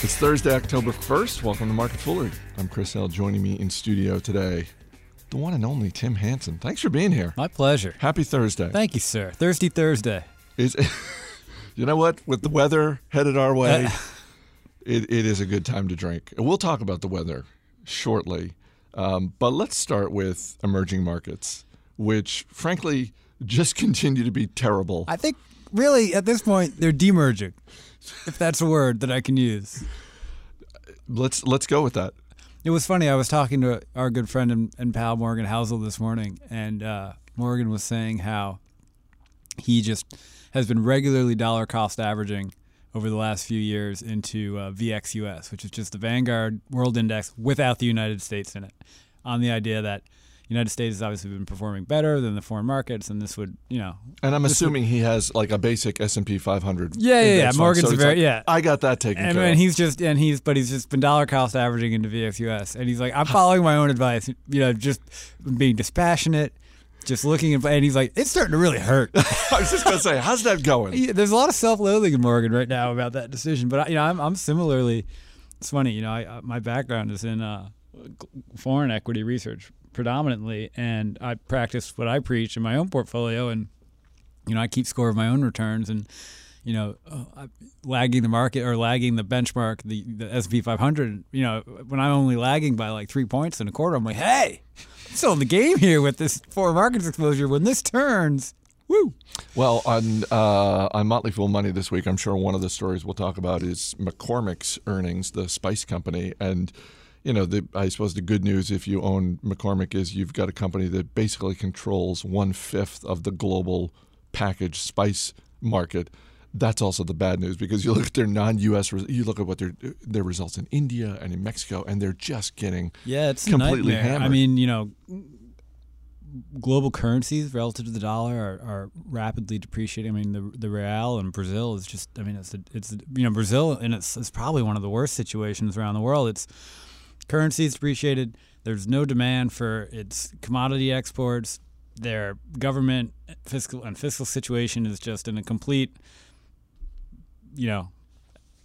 It's Thursday, October 1st. Welcome to Market Foolery. I'm Chris Hill. Joining me in studio today, the one and only Tim Hanson. Thanks for being here. My pleasure. Happy Thursday. Thank you, sir. Thirsty Thursday. Is you know what? With the weather headed our way, it, it is a good time to drink. And we'll talk about the weather shortly. Um, but let's start with emerging markets, which frankly just continue to be terrible. I think really at this point they're demerging, if that's a word that I can use. Let's let's go with that. It was funny. I was talking to our good friend and, and pal Morgan Housel this morning, and uh, Morgan was saying how he just has been regularly dollar cost averaging over the last few years into uh, VXUS, which is just the Vanguard World Index without the United States in it, on the idea that United States has obviously been performing better than the foreign markets, and this would, you know. And I'm assuming he has like a basic S and P 500. Yeah, yeah, yeah. Morgan's So very like, yeah. I got that taken And, care and of. he's just and he's but he's just been dollar cost averaging into VXUS, and he's like, I'm following my own advice, you know, just being dispassionate, just looking at, and he's like, it's starting to really hurt. I was just gonna say, how's that going? Yeah, There's a lot of self-loathing in Morgan right now about that decision, but I, you know, I'm I'm similarly. It's funny, you know, I, my background is in uh, foreign equity research predominantly, and I practice what I preach in my own portfolio, and you know, I keep score of my own returns, and you know, uh, lagging the market or lagging the benchmark, the the S&P 500. You know, when I'm only lagging by like three points in a quarter, I'm like, hey, I'm still in the game here with this foreign markets exposure. When this turns, woo. Well, on uh, on Motley Fool Money this week, I'm sure one of the stories we'll talk about is McCormick's earnings, the spice company, and you know, the, I suppose the good news if you own McCormick is you've got a company that basically controls one fifth of the global packaged spice market. That's also the bad news because you look at their non-U.S. you look at what their their results in India and in Mexico, and they're just getting Yeah, it's completely nightmare. I mean, you know, global currencies relative to the dollar are, are rapidly depreciating. I mean, the the real in Brazil is just. I mean, it's a, it's a, you know Brazil and it's it's probably one of the worst situations around the world. It's currencies depreciated. There's no demand for its commodity exports. Their government fiscal and fiscal situation is just in a complete, you know,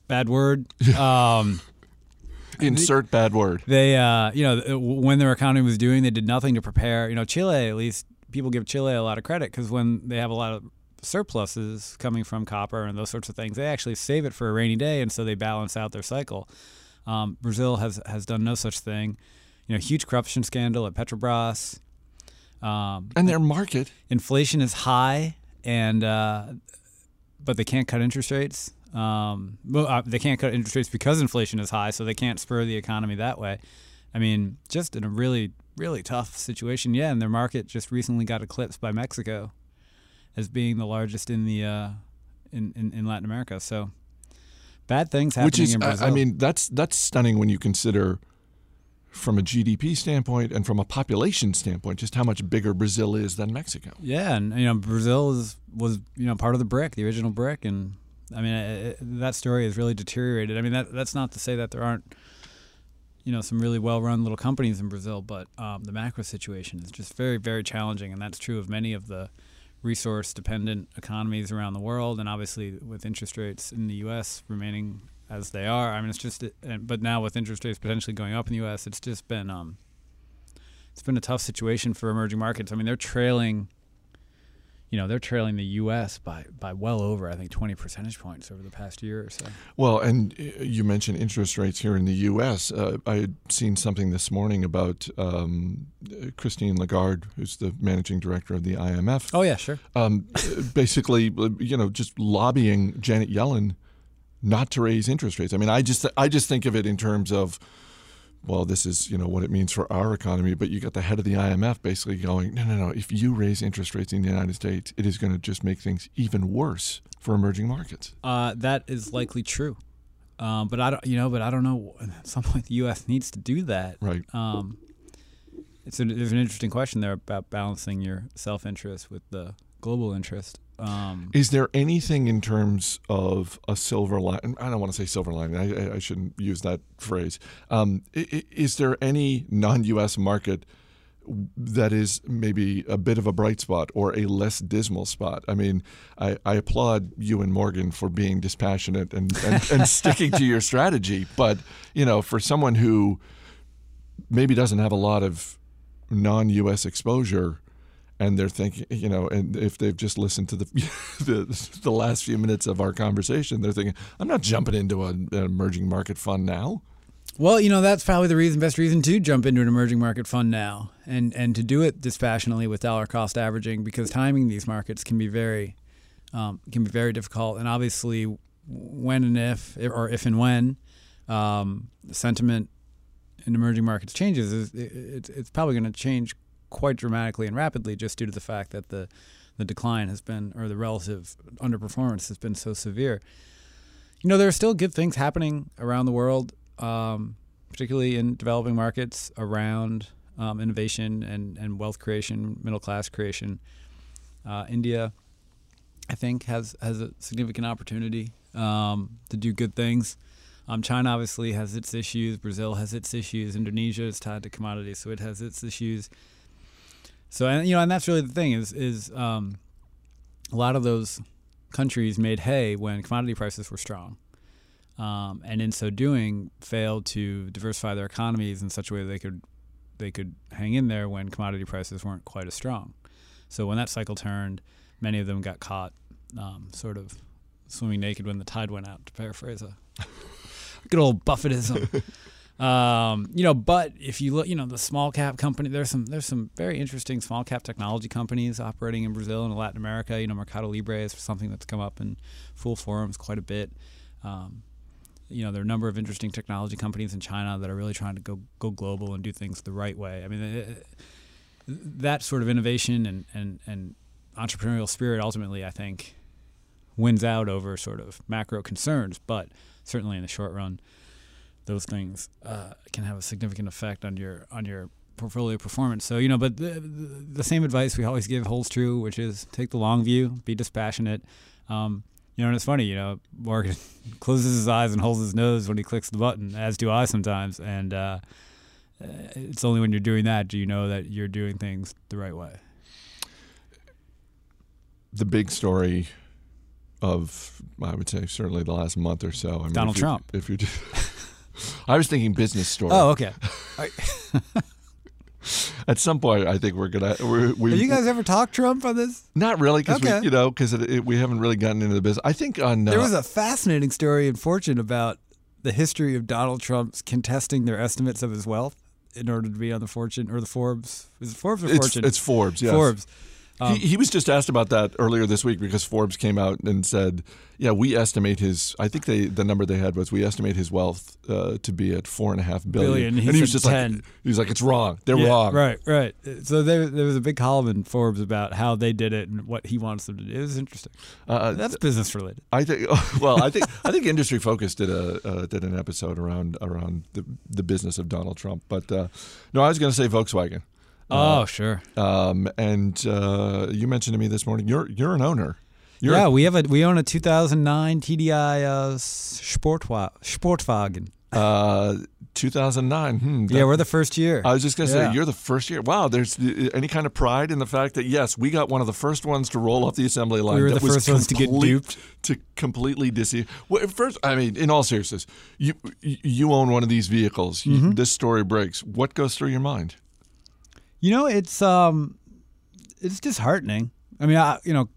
bad word. Um, insert bad word. they, uh, you know, when their economy was doing, they did nothing to prepare. You know, Chile, at least people give Chile a lot of credit because when they have a lot of surpluses coming from copper and those sorts of things, they actually save it for a rainy day, and so they balance out their cycle. Um, Brazil has has done no such thing. You know, huge corruption scandal at Petrobras. Um, And their market inflation is high, and uh, but they can't cut interest rates. Um, well, uh, they can't cut interest rates because inflation is high, so they can't spur the economy that way. I mean, just in a really, really tough situation. Yeah, and their market just recently got eclipsed by Mexico as being the largest in the uh, in, in in Latin America. So bad things happening which is in I- Brazil. I mean that's that's stunning when you consider from a GDP standpoint and from a population standpoint just how much bigger Brazil is than Mexico. Yeah, and you know Brazil is was you know part of the BRIC, the original BRIC, and I mean it- that story has really deteriorated. I mean that that's not to say that there aren't you know some really well-run little companies in Brazil, but um, the macro situation is just very very challenging, and that's true of many of the resource-dependent economies around the world, and obviously with interest rates in the U.S. remaining as they are. I mean it's just, but now with interest rates potentially going up in the U.S., it's just been um, it's been a tough situation for emerging markets. I mean they're trailing you know, they're trailing the U.S. by by well over, I think, 20 percentage points over the past year or so. Well, and uh, you mentioned interest rates here in the U.S. Uh, I had seen something this morning about um, Christine Lagarde, who's the managing director of the IMF, Oh yeah, sure. um, basically, you know, just lobbying Janet Yellen not to raise interest rates. I mean, I just I just think of it in terms of well, this is you know what it means for our economy, but you got the head of the IMF basically going, no, no, no. If you raise interest rates in the United States, it is going to just make things even worse for emerging markets. Uh, that is likely true, um, but I don't, you know, but I don't know. At some point, the U.S. needs to do that. Right. Um, it's a, there's an interesting question there about balancing your self-interest with the global interest. Um, Is there anything in terms of a silver line? I don't want to say silver lining. I, I- shouldn't use that phrase. Um, is there any non-U.S. market that is maybe a bit of a bright spot or a less dismal spot. I mean, I, I applaud you and Morgan for being dispassionate and, and, and sticking to your strategy. But, you know, for someone who maybe doesn't have a lot of non US exposure, and they're thinking, you know, and if they've just listened to the, the, the last few minutes of our conversation, they're thinking, I'm not jumping into an emerging market fund now. Well, you know that's probably the reason, best reason to jump into an emerging market fund now, and and to do it dispassionately with dollar cost averaging, because timing these markets can be very, um, can be very difficult, and obviously, when and if, or if and when, um, sentiment in emerging markets changes, it's it's probably going to change quite dramatically and rapidly, just due to the fact that the the decline has been, or the relative underperformance has been so severe. You know, there are still good things happening around the world um, particularly in developing markets around um, innovation and, and wealth creation, middle class creation. Uh, India, I think, has has a significant opportunity um, to do good things. Um, China obviously has its issues. Brazil has its issues. Indonesia is tied to commodities, so it has its issues. So and you know, and that's really the thing is is um, a lot of those countries made hay when commodity prices were strong um, and in so doing, failed to diversify their economies in such a way that they could they could hang in there when commodity prices weren't quite as strong. So when that cycle turned, many of them got caught, um, sort of swimming naked when the tide went out. To paraphrase a good old Buffettism. Um, you know, but if you look, you know, the small cap company, there's some there's some very interesting small cap technology companies operating in Brazil and Latin America. You know, Mercado Libre is something that's come up in Fool forums quite a bit. Um, you know, there are a number of interesting technology companies in China that are really trying to go go global and do things the right way. I mean, it, that sort of innovation and, and, and entrepreneurial spirit ultimately, I think, wins out over sort of macro concerns. But certainly in the short run, those things uh, can have a significant effect on your on your portfolio performance. So you know, but the, the, the same advice we always give holds true, which is take the long view, be dispassionate. Um, you know, and it's funny, you know, Morgan closes his eyes and holds his nose when he clicks the button, as do I sometimes. And uh, it's only when you're doing that do you know that you're doing things the right way. The big story of, I would say, certainly the last month or so. I mean, Donald if Trump. If you, I was thinking business story. Oh, okay. At some point, I think we're gonna. We're, we, Have you guys ever talked Trump on this? Not really, because okay. we, you know, because we haven't really gotten into the business. I think on uh, there was a fascinating story in Fortune about the history of Donald Trump's contesting their estimates of his wealth in order to be on the Fortune or the Forbes. Is it Forbes or it's, Fortune? It's Forbes. Yes. Forbes. Um, he, he, was just asked about that earlier this week because Forbes came out and said, "Yeah, we estimate his. I think they the number they had was we estimate his wealth uh, to be at four and a half billion. billion. He and he was just 10. like, he was like, it's wrong. They're yeah, wrong. Right, right. So there, there was a big column in Forbes about how they did it and what he wants them to do. It was interesting. Uh, uh That's business related. I think. Well, I think I think Industry Focus did a uh, did an episode around around the the business of Donald Trump. But uh, no, I was going to say Volkswagen. Oh, uh, sure. Um, and uh, you mentioned to me this morning you're you're an owner. You're yeah, a, we have a we own a 2009 TDI uh, Sportwa- Sportwagen. Uh, 2009. Hmm, that, yeah, we're the first year. I was just gonna yeah. say you're the first year. Wow, there's any kind of pride in the fact that yes, we got one of the first ones to roll off the assembly line. We were the first ones to get duped to completely deceive. Well, first, I mean, in all seriousness, you you own one of these vehicles. Mm-hmm. You, this story breaks. What goes through your mind? You know, it's um, it's disheartening. I mean, I, you know,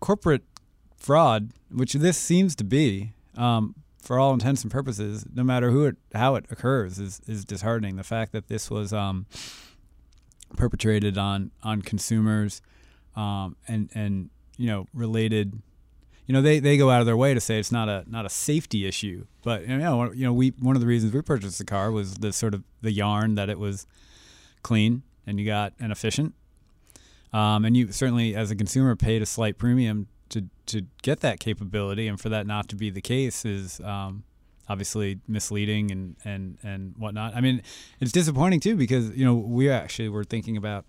corporate fraud, which this seems to be, um, for all intents and purposes, no matter who it, how it occurs, is is disheartening. The fact that this was um, perpetrated on on consumers, um, and and you know related. You know, they, they go out of their way to say it's not a not a safety issue, but you know, you know, we one of the reasons we purchased the car was the sort of the yarn that it was clean and you got an efficient. Um, and you certainly, as a consumer, paid a slight premium to to get that capability, and for that not to be the case is um, obviously misleading and and and whatnot. I mean, it's disappointing too because you know we actually were thinking about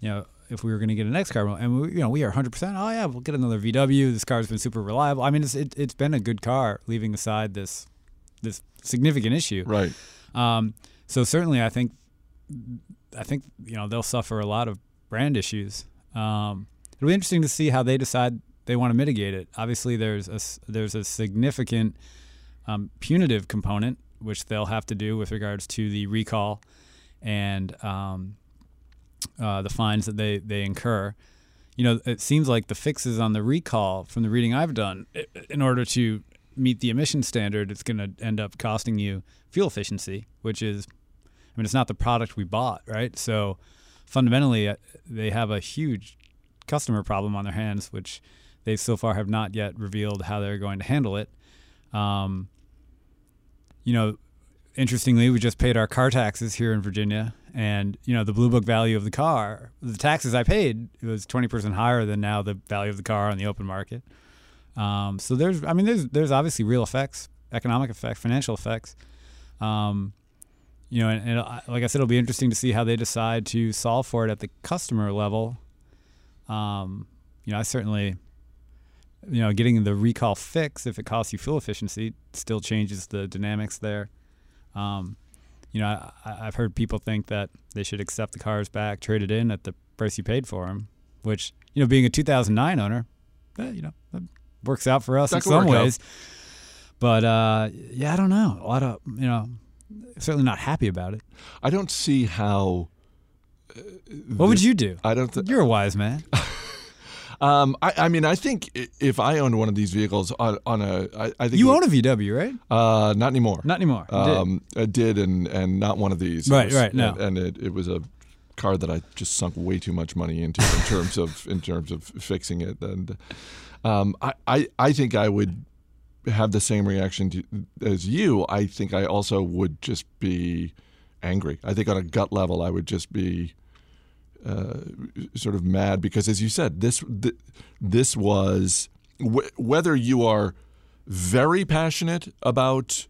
you know if we were going to get an next car, and we, you know we are 100. percent Oh yeah, we'll get another VW. This car's been super reliable. I mean, it's it, has been a good car, leaving aside this this significant issue. Right. Um, so certainly, I think I think you know they'll suffer a lot of brand issues. Um, it'll be interesting to see how they decide they want to mitigate it. Obviously, there's a there's a significant um, punitive component which they'll have to do with regards to the recall and um, uh, the fines that they they incur. You know, it seems like the fixes on the recall, from the reading I've done, in order to meet the emission standard, it's going to end up costing you fuel efficiency, which is, I mean, it's not the product we bought, right? So fundamentally, uh, they have a huge customer problem on their hands, which they so far have not yet revealed how they're going to handle it. Um, you know, interestingly, we just paid our car taxes here in Virginia, and you know the blue book value of the car, the taxes I paid, was twenty percent higher than now the value of the car on the open market. Um, so there's, I mean, there's there's obviously real effects, economic effects, financial effects. Um, you know, and, and, like I said, it'll be interesting to see how they decide to solve for it at the customer level. Um, you know, I certainly, you know, getting the recall fix if it costs you fuel efficiency still changes the dynamics there. Um, you know, I, have heard people think that they should accept the cars back, trade it in at the price you paid for them, which, you know, being a 2009 owner, eh, you know, that works out for us that in some ways. Out. But uh, yeah, I don't know. A lot of, you know, certainly not happy about it. I don't see how. Uh, what would you do? I don't. Th- You're a wise man. Um, I, I, mean, I think if I owned one of these vehicles on, on a, I, I think you own a VW, right? Uh, not anymore. Not anymore. Um, did. I did, and and not one of these. Right, was, right. No, and, and it, it was a car that I just sunk way too much money into in terms of in terms of fixing it, and um, I, I I think I would have the same reaction to, as you. I think I also would just be angry. I think on a gut level, I would just be uh, sort of mad because, as you said, this th- this was w- whether you are very passionate about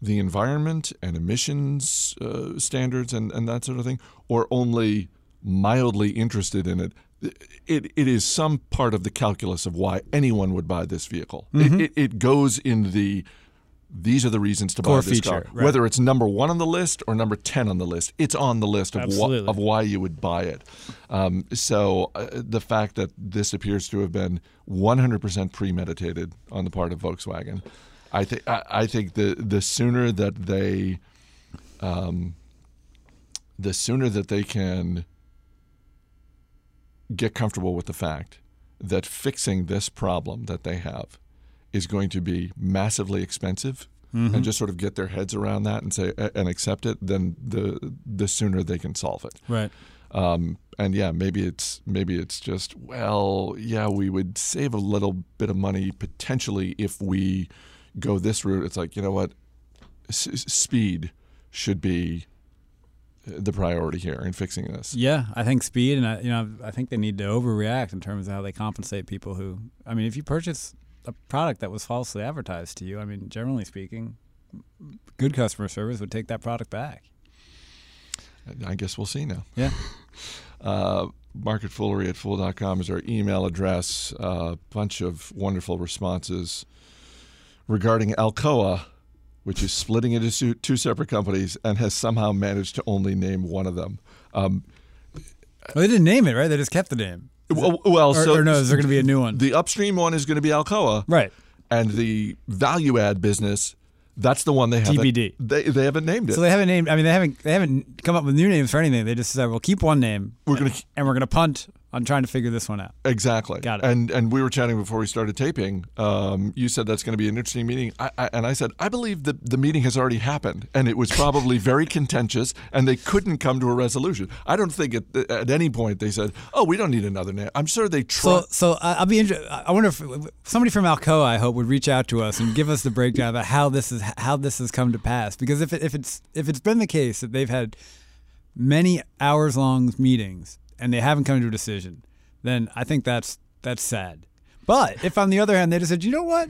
the environment and emissions uh, standards and, and that sort of thing, or only mildly interested in it. It, it is some part of the calculus of why anyone would buy this vehicle. Mm-hmm. It, it, it goes in the these are the reasons to Core buy this feature, car. Right. Whether it's number one on the list or number 10 on the list, it's on the list of, wh- of why you would buy it. Um, so uh, the fact that this appears to have been 100% premeditated on the part of Volkswagen, I, th- I, I think the, the sooner that they. Um, the sooner that they can get comfortable with the fact that fixing this problem that they have is going to be massively expensive mm-hmm. and just sort of get their heads around that and say and accept it, then the the sooner they can solve it. Right. Um, and yeah, maybe it's maybe it's just well, yeah, we would save a little bit of money potentially if we go this route. It's like you know what, S- speed should be the priority here in fixing this. Yeah, I think speed, and I, you know, I think they need to overreact in terms of how they compensate people who. I mean, if you purchase a product that was falsely advertised to you. I mean, generally speaking, good customer service would take that product back. I guess we'll see now. Yeah. Uh, marketfoolery at fool.com is our email address. A uh, bunch of wonderful responses regarding Alcoa, which is splitting into two separate companies and has somehow managed to only name one of them. Um, well, they didn't name it, right? They just kept the name. Well, well or, so or no, is there going to be a new one? The upstream one is going to be Alcoa, right? And the value add business, that's the one they haven't. TBD. They, they haven't named it. So they haven't named. I mean, they haven't they haven't come up with new names for anything. They just said, "We'll keep one name. We're gonna and we're gonna punt on trying to figure this one out. Exactly. Got it. And and we were chatting before we started taping. Um, you said that's going to be an interesting meeting, I, I, and I said I believe that the meeting has already happened, and it was probably very contentious, and they couldn't come to a resolution. I don't think at, at any point they said, "Oh, we don't need another name." I'm sure they tried. So, so I'll be. Inter- I wonder if somebody from Alcoa, I hope, would reach out to us and give us the breakdown about how this is how this has come to pass. Because if it, if it's if it's been the case that they've had many hours long meetings and they haven't come to a decision then I think that's that's sad. But if on the other hand they just said, you know what,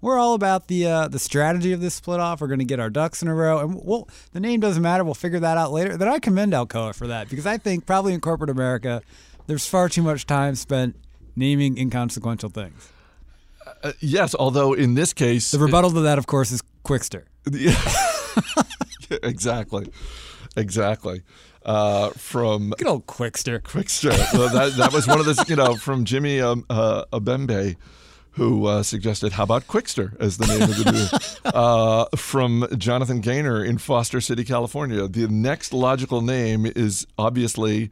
we're all about the uh, the strategy of this split off. We're going to get our ducks in a row, and we'll, the name doesn't matter. We'll figure that out later. Then I commend Alcoa for that because I think probably in corporate America, there's far too much time spent naming inconsequential things. Uh, yes, although in this case, the rebuttal it, to that, of course, is Quickster. Yeah, exactly. exactly. Uh, from Good old Quickster. Quickster. That, that was one of the, you know, from Jimmy um, uh, Abembe, who uh, suggested, how about Quickster as the name of the new. Uh, from Jonathan Gaynor in Foster City, California. The next logical name is obviously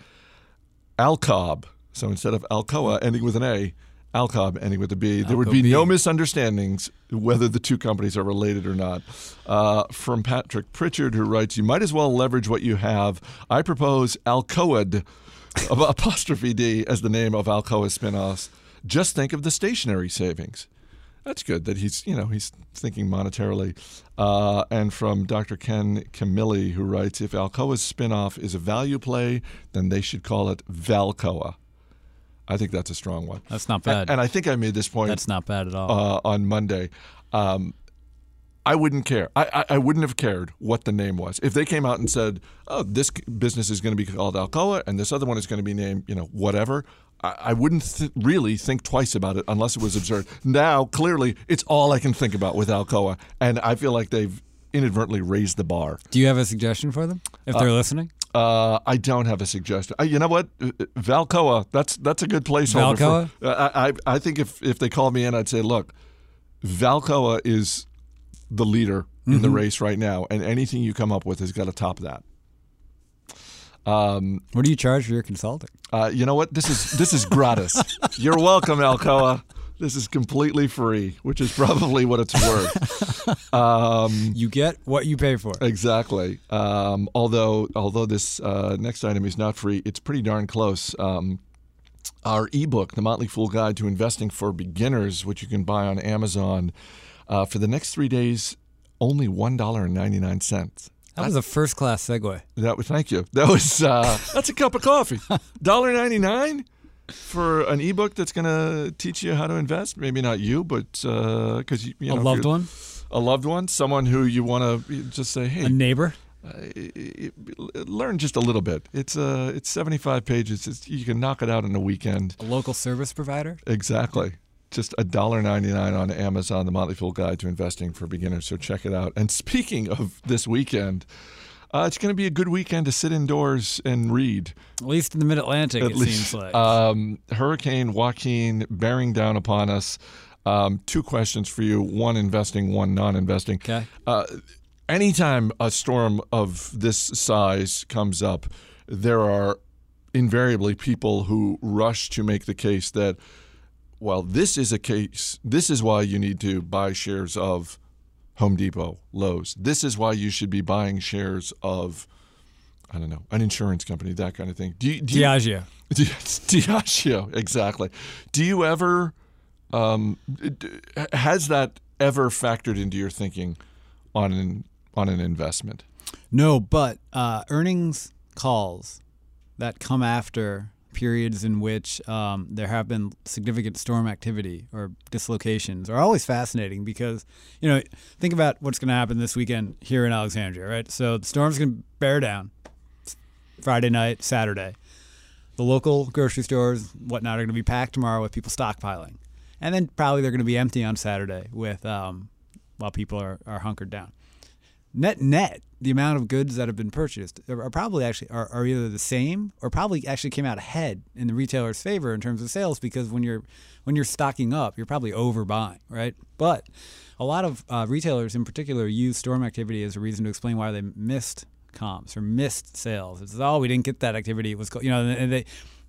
Alcob. So instead of Alcoa ending with an A, Alcob ending with a B. There would be no misunderstandings whether the two companies are related or not. Uh, from Patrick Pritchard, who writes, You might as well leverage what you have. I propose Alcoad, apostrophe D, as the name of Alcoa spinoffs. Just think of the stationary savings. That's good that he's, you know, he's thinking monetarily. Uh, and from Dr. Ken Camilli, who writes, if Alcoa's spinoff is a value play, then they should call it Valcoa. I think that's a strong one. That's not bad. And I think I made this point That's not bad at all. uh, on Monday. Um, I wouldn't care. I, I, I wouldn't have cared what the name was. If they came out and said, "Oh, this business is going to be called Alcoa, and this other one is going to be named, you know, whatever," I, I wouldn't th- really think twice about it unless it was absurd. Now, clearly, it's all I can think about with Alcoa, and I feel like they've inadvertently raised the bar. Do you have a suggestion for them if they're listening? Uh, I don't have a suggestion. Uh, you know what, Uh, uh, Valcoa. That's that's a good placeholder. Valcoa? For, uh, I, I think if if they called me in, I'd say, look, Valcoa is the leader in Mm-hmm. the race right now, and anything you come up with has got to top that. Um, What do you charge for your consulting? uh, you know what? This is this is gratis. You're welcome, Alcoa. This is completely free, which is probably what it's worth. Um, You get what you pay for. Exactly. Um, although although this uh, next item is not free, it's pretty darn close. Um, our ebook, The Motley Fool Guide to Investing for Beginners, which you can buy on Amazon, uh, for the next three days, only one dollar and ninety nine cents. That was a first class segue. That was thank you. That was uh, that's a cup of coffee. Dollar ninety nine for an ebook that's going to teach you how to invest. Maybe not you, but because you, you A know, if loved one, a loved one, someone who you want to just say, hey, a neighbor. uh, learn just a little bit. It's uh, it's 75 pages. It's, you can knock it out in a weekend. A local service provider. Exactly. Just a dollar ninety nine on Amazon, the Motley Fool Guide to Investing for Beginners. So check it out. And speaking of this weekend, uh, it's going to be a good weekend to sit indoors and read. At least in the Mid Atlantic, At it least, seems like. um, Hurricane Joaquin bearing down upon us. Um, two questions for you: one investing, one non-investing. okay. Uh, anytime a storm of this size comes up, there are invariably people who rush to make the case that, well, this is a case, this is why you need to buy shares of Home Depot, Lowe's. This is why you should be buying shares of, I don't know, an insurance company, that kind of thing. Do you, do Diageo. Yes, Diageo, exactly. Do you ever, um, has that ever factored into your thinking on an on an investment? No, but uh, earnings calls that come after periods in which um, there have been significant storm activity or dislocations are always fascinating because you know think about what's going to happen this weekend here in Alexandria, right? So the storm's going to bear down Friday night, Saturday. The local grocery stores, whatnot, are going to be packed tomorrow with people stockpiling, and then probably they're going to be empty on Saturday with um, while people are, are hunkered down net net the amount of goods that have been purchased are probably actually are, are either the same or probably actually came out ahead in the retailer's favor in terms of sales because when you're when you're stocking up you're probably overbuying right? But a lot of uh, retailers in particular use storm activity as a reason to explain why they missed comps or missed sales. It's oh we didn't get that activity. It was co-" you know and they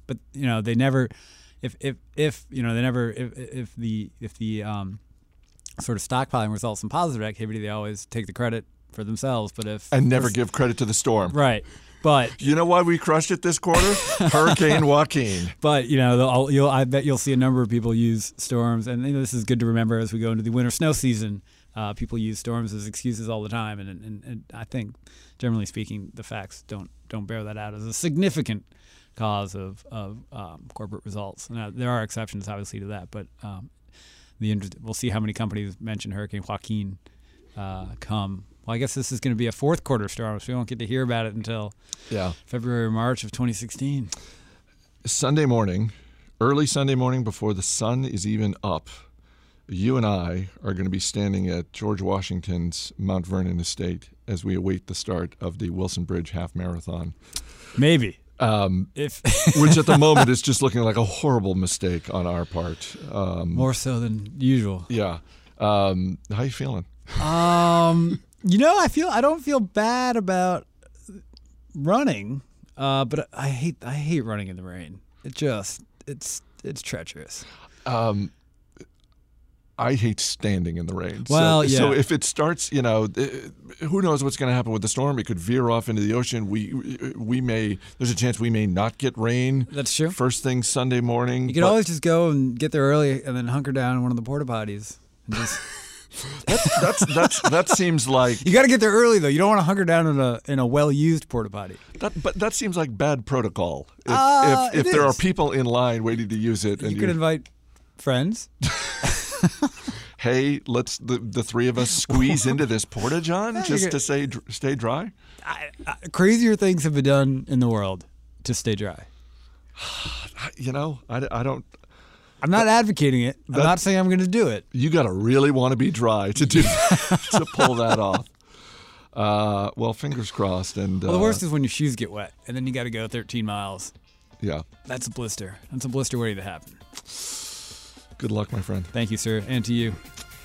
but you know they never if if if you know they never if if the if the um sort of stockpiling results in positive activity they always take the credit for themselves but if And never give credit to the storm. right but You know why we crushed it this quarter? Hurricane Joaquin. but you know I bet you'll see a number of people use storms and you know, this is good to remember as we go into the winter snow season uh, people use storms as excuses all the time and, and, and I think generally speaking the facts don't don't bear that out as a significant cause of, of um, corporate results now there are exceptions obviously to that but um, the we'll see how many companies mention Hurricane Joaquin uh, come. Well, I guess this is going to be a fourth quarter storm, so we won't get to hear about it until Yeah. February or March of 2016. Sunday morning, early Sunday morning before the sun is even up, you and I are going to be standing at George Washington's Mount Vernon estate as we await the start of the Wilson Bridge Half Marathon. Maybe. Um, If which at the moment is just looking like a horrible mistake on our part. Um, more so than usual. yeah. Um, how you feeling? Um, you know, I feel I don't feel bad about running, uh, but I hate I hate running in the rain. It just it's it's treacherous. Um, I hate standing in the rain. Well, so, so if it starts, you know, who knows what's going to happen with the storm? It could veer off into the ocean. We we may there's a chance we may not get rain That's true. first thing Sunday morning. You could always just go and get there early and then hunker down in one of the porta potties. And just that's that's that seems like you got to get there early though. You don't want to hunker down in a in a well used porta potty. that, but that seems like bad protocol. If Uh, if, if there are people in line waiting to use it, and You could invite friends. hey, let's the, the three of us squeeze into this porta john just could- to say stay dry. I, I, crazier things have been done in the world to stay dry. You know, I, I don't. I'm not advocating it. I'm That- not saying I'm going to do it. You got to really want to be dry to do to pull that off. Uh, well, fingers crossed. And Well, the uh, worst is when your shoes get wet and then you got to go 13 miles. yeah. That's a blister. That's a blister waiting to happen. Good luck, my friend. Thank you, sir, and to you.